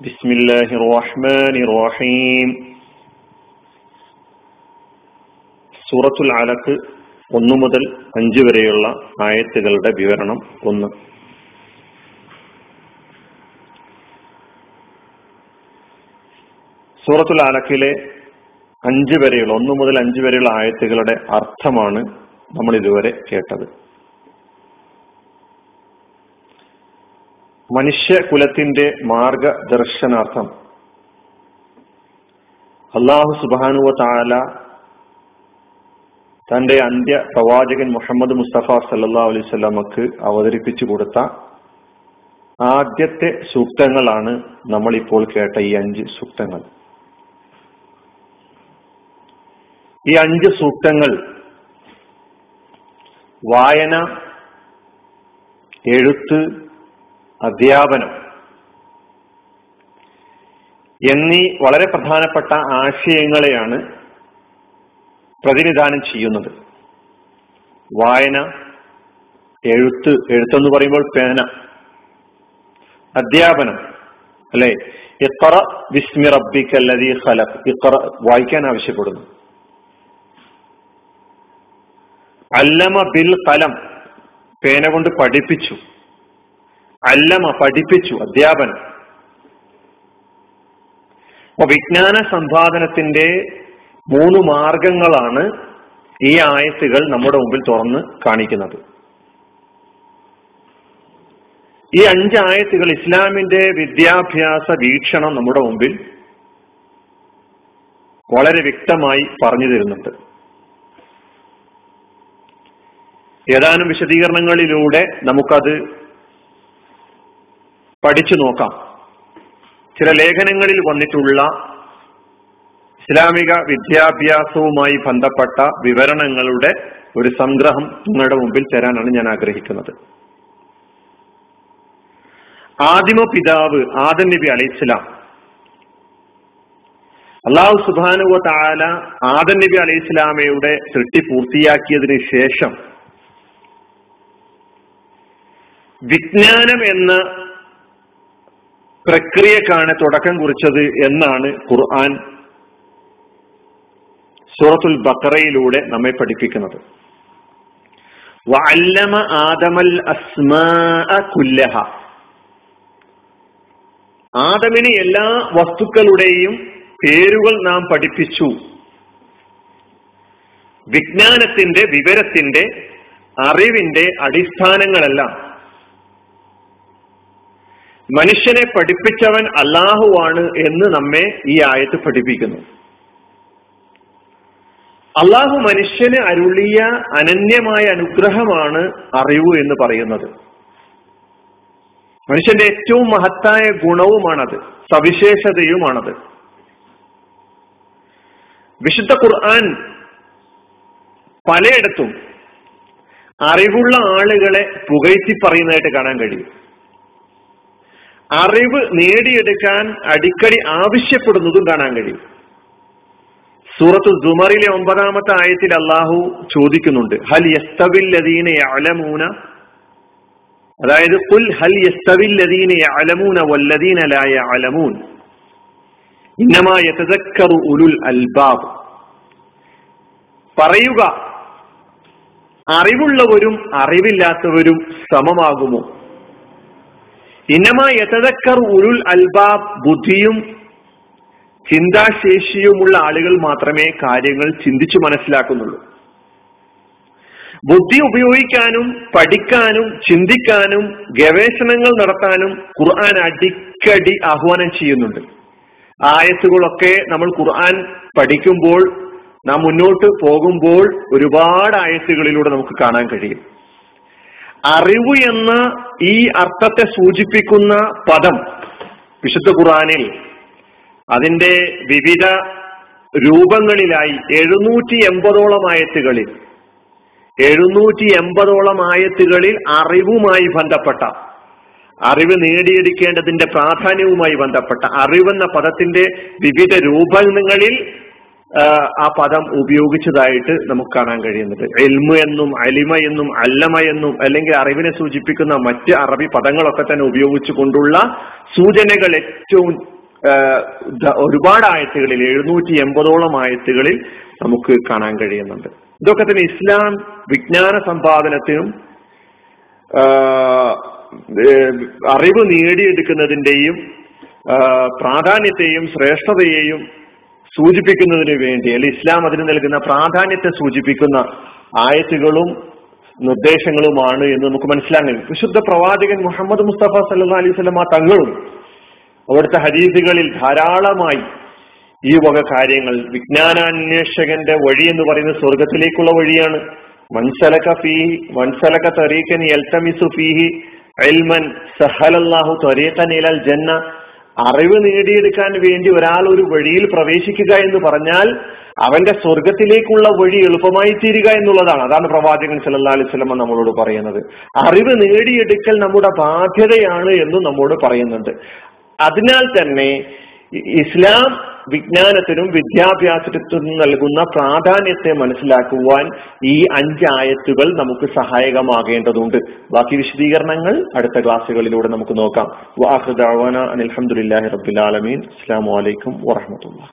بسم الله الرحمن الرحيم സൂറത്തുൽ അലക്ക് ഒന്നു മുതൽ അഞ്ച് വരെയുള്ള ആയത്തുകളുടെ വിവരണം ഒന്ന് സൂറത്തുൽ അലക്കിലെ അഞ്ച് വരെയുള്ള ഒന്നു മുതൽ അഞ്ച് വരെയുള്ള ആയത്തുകളുടെ അർത്ഥമാണ് നമ്മൾ ഇതുവരെ കേട്ടത് മനുഷ്യകുലത്തിന്റെ മാർഗദർശനാർത്ഥം. അള്ളാഹു സുബാനുവ താല തന്റെ അന്ത്യ പ്രവാചകൻ മുഹമ്മദ് മുസ്തഫ സല്ലാ അലൈവല്ലമക്ക് അവതരിപ്പിച്ചു കൊടുത്ത ആദ്യത്തെ സൂക്തങ്ങളാണ് നമ്മൾ ഇപ്പോൾ കേട്ട ഈ അഞ്ച് സൂക്തങ്ങൾ. ഈ അഞ്ച് സൂക്തങ്ങൾ വായന എഴുത്ത് അധ്യാപനം. എന്നീ വളരെ പ്രധാനപ്പെട്ട ആശയങ്ങളെയാണ് പ്രതിനിധാനം ചെയ്യുന്നത്. വായന എഴുത്ത് എഴുത്തെന്ന് പറയുമ്പോൾ പേന. അധ്യാപനം അല്ലെ? ഇത്ര വിസ്മി റബ്ബിക്കല്ലതി ഖലഖ്. ഇത്ര വായിക്കാൻ ആവശ്യപ്പെടുന്നു. അല്ലമ ബിൽ കലം പേന കൊണ്ട് പഠിപ്പിച്ചു. അല്ലമ പഠിപ്പിച്ചു അധ്യാപനം. അപ്പൊ വിജ്ഞാന സമ്പാദനത്തിന്റെ മൂന്ന് മാർഗങ്ങളാണ് ഈ ആയത്തുകൾ നമ്മുടെ മുമ്പിൽ തുറന്ന് കാണിക്കുന്നത്. ഈ അഞ്ച് ആയത്തുകൾ ഇസ്ലാമിന്റെ വിദ്യാഭ്യാസ വീക്ഷണം നമ്മുടെ മുമ്പിൽ വളരെ വ്യക്തമായി പറഞ്ഞു തരുന്നുണ്ട്. ഏതാനും വിശദീകരണങ്ങളിലൂടെ നമുക്കത് പഠിച്ചു നോക്കാം. ചില ലേഖനങ്ങളിൽ വന്നിട്ടുള്ള ഇസ്ലാമിക വിദ്യാഭ്യാസവുമായി ബന്ധപ്പെട്ട വിവരണങ്ങളുടെ ഒരു സംഗ്രഹം നിങ്ങളുടെ മുമ്പിൽ തരാനാണ് ഞാൻ ആഗ്രഹിക്കുന്നത്. ആദിമ പിതാവ് ആദം നബി അലൈഹിസ്ലാം അള്ളാഹു സുബാനുവ താല ആദം നബി അലൈഹി ഇസ്ലാമയുടെ സൃഷ്ടി പൂർത്തിയാക്കിയതിന് ശേഷം വിജ്ഞാനം എന്ന പ്രക്രിയക്കാണ് തുടക്കം കുറിച്ചത് എന്നാണ് ഖുർആൻ സൂറത്തുൽ ബക്കറയിലൂടെ നമ്മെ പഠിപ്പിക്കുന്നത്. വഅല്ലമ ആദമൽ അസ്മാഅ കുല്ലഹ. ആദമിന് എല്ലാ വസ്തുക്കളുടെയും പേരുകൾ നാം പഠിപ്പിച്ചു. വിജ്ഞാനത്തിന്റെ വിവരത്തിന്റെ അറിവിന്റെ അടിസ്ഥാനങ്ങളെല്ലാം. മനുഷ്യനെ പഠിപ്പിച്ചവൻ അള്ളാഹുവാണ് എന്ന് നമ്മെ ഈ ആയത്ത് പഠിപ്പിക്കുന്നു. അള്ളാഹു മനുഷ്യന് അരുളിയ അനന്യമായ അനുഗ്രഹമാണ് അറിവ് എന്ന് പറയുന്നത്. മനുഷ്യന്റെ ഏറ്റവും മഹത്തായ ഗുണവുമാണത് സവിശേഷതയുമാണത്. വിശുദ്ധ ഖുർആൻ പലയിടത്തും അറിവുള്ള ആളുകളെ പുകഴ്ത്തി പറയുന്നതായിട്ട് കാണാൻ കഴിയും. അറിവ് നേടിയെടുക്കാൻ അടിക്കടി ആവശ്യപ്പെടുന്നതും കാണാൻ കഴിയും സൂറത്ത് ജുമറിലെ ഒമ്പതാമത്തെ ആയത്തിൽ അള്ളാഹു ചോദിക്കുന്നുണ്ട് ഹൽ യസ്തവില്ലദീന അലമൂന അതായത് കുൽ ഹൽ യസ്തവില്ലദീന യഅലമൂന വല്ലദീന ലാ യഅലമൂൻ? ഇന്നമാ യതദക്കറു ഉലുൽ അൽബാബ്. പറയുക അറിവുള്ളവരും അറിവില്ലാത്തവരും സമമാകുമോ? ഇന്നമാ യഥതക്കർ ഉരുൾ അൽബാബ് ബുദ്ധിയും ചിന്താശേഷിയുമുള്ള ആളുകൾ മാത്രമേ കാര്യങ്ങൾ ചിന്തിച്ചു മനസ്സിലാക്കുന്നുള്ളൂ. ബുദ്ധി ഉപയോഗിക്കാനും പഠിക്കാനും ചിന്തിക്കാനും ഗവേഷണങ്ങൾ നടത്താനും ഖുർആൻ അടിക്കടി ആഹ്വാനം ചെയ്യുന്നുണ്ട്. ആയത്തുകളൊക്കെ നമ്മൾ ഖുർആൻ പഠിക്കുമ്പോൾ നാം മുന്നോട്ട് പോകുമ്പോൾ ഒരുപാട് ആയത്തുകളിലൂടെ നമുക്ക് കാണാൻ കഴിയും. അറിവ് എന്ന ഈ അർത്ഥത്തെ സൂചിപ്പിക്കുന്ന പദം വിശുദ്ധ ഖുറാനിൽ അതിന്റെ വിവിധ രൂപങ്ങളിലായി എഴുന്നൂറ്റി എൺപതോളം ആയത്തുകളിൽ എഴുന്നൂറ്റി എൺപതോളം ആയത്തുകളിൽ അറിവുമായി ബന്ധപ്പെട്ട അറിവ് നേടിയെടുക്കേണ്ടതിന്റെ പ്രാധാന്യവുമായി ബന്ധപ്പെട്ട അറിവെന്ന പദത്തിന്റെ വിവിധ രൂപങ്ങളിൽ ആ പദം ഉപയോഗിച്ചതായിട്ട് നമുക്ക് കാണാൻ കഴിയുന്നത്. എൽമു എന്നും അലിമ എന്നും അല്ലമ എന്നും അല്ലെങ്കിൽ അറിവിനെ സൂചിപ്പിക്കുന്ന മറ്റ് അറബി പദങ്ങളൊക്കെ തന്നെ ഉപയോഗിച്ചുകൊണ്ടുള്ള സൂചനകൾ ഏറ്റവും ഒരുപാട് ആയത്തുകളിൽ എഴുന്നൂറ്റി എൺപതോളം ആയത്തുകളിൽ നമുക്ക് കാണാൻ കഴിയുന്നുണ്ട്. ഇതൊക്കെ തന്നെ ഇസ്ലാം വിജ്ഞാന സമ്പാദനത്തിനും അറിവ് നേടിയെടുക്കുന്നതിന്റെയും പ്രാധാന്യത്തെയും ശ്രേഷ്ഠതയെയും സൂചിപ്പിക്കുന്നതിന് വേണ്ടി അല്ലെ ഇസ്ലാം അതിന് നൽകുന്ന പ്രാധാന്യത്തെ സൂചിപ്പിക്കുന്ന ആയത്തുകളും നിർദ്ദേശങ്ങളുമാണ് എന്ന് നമുക്ക് മനസ്സിലാകും വിശുദ്ധ പ്രവാചകൻ മുഹമ്മദ് മുസ്തഫ സല്ലാ അലൈഹി സ്വലമ തങ്ങളും അവിടുത്തെ ഹദീസുകളിൽ ധാരാളമായി ഈ വക കാര്യങ്ങൾ വിജ്ഞാനാന്വേഷകന്റെ വഴി എന്ന് പറയുന്ന സ്വർഗത്തിലേക്കുള്ള വഴിയാണ്. മൻസലക ഫീഹി മൻസലക തറീഖൻ എൽത്തമിസു ഫീഹി എൽമൻ സഹലല്ലാഹു ത്വരീഖൻ ഇലൽ ജന്ന അറിവ് നേടിയെടുക്കാൻ വേണ്ടി ഒരാൾ ഒരു വഴിയിൽ പ്രവേശിക്കുക എന്ന് പറഞ്ഞാൽ അവന്റെ സ്വർഗത്തിലേക്കുള്ള വഴി എളുപ്പമായി തീരുക എന്നുള്ളതാണ്. അതാണ് പ്രവാചകൻ സല്ലാ അലൈഹി സ്വലമ നമ്മളോട് പറയുന്നത്. അറിവ് നേടിയെടുക്കൽ നമ്മുടെ ബാധ്യതയാണ് എന്ന് നമ്മോട് പറയുന്നുണ്ട്. അതിനാൽ തന്നെ ഇസ്ലാം വിജ്ഞാനത്തിനും വിദ്യാഭ്യാസത്തിനും നൽകുന്ന പ്രാധാന്യത്തെ മനസ്സിലാക്കുവാൻ ഈ അഞ്ചായത്തുകൾ നമുക്ക് സഹായകമാകേണ്ടതുണ്ട്. ബാക്കി വിശദീകരണങ്ങൾ അടുത്ത ക്ലാസ്സുകളിലൂടെ നമുക്ക് നോക്കാം. വാഹുദാവാന അനിൽഹമുല്ലാഹി റബുലാലമീൻ അസ്സാം വലൈക്കും വാഹമത്തുള്ള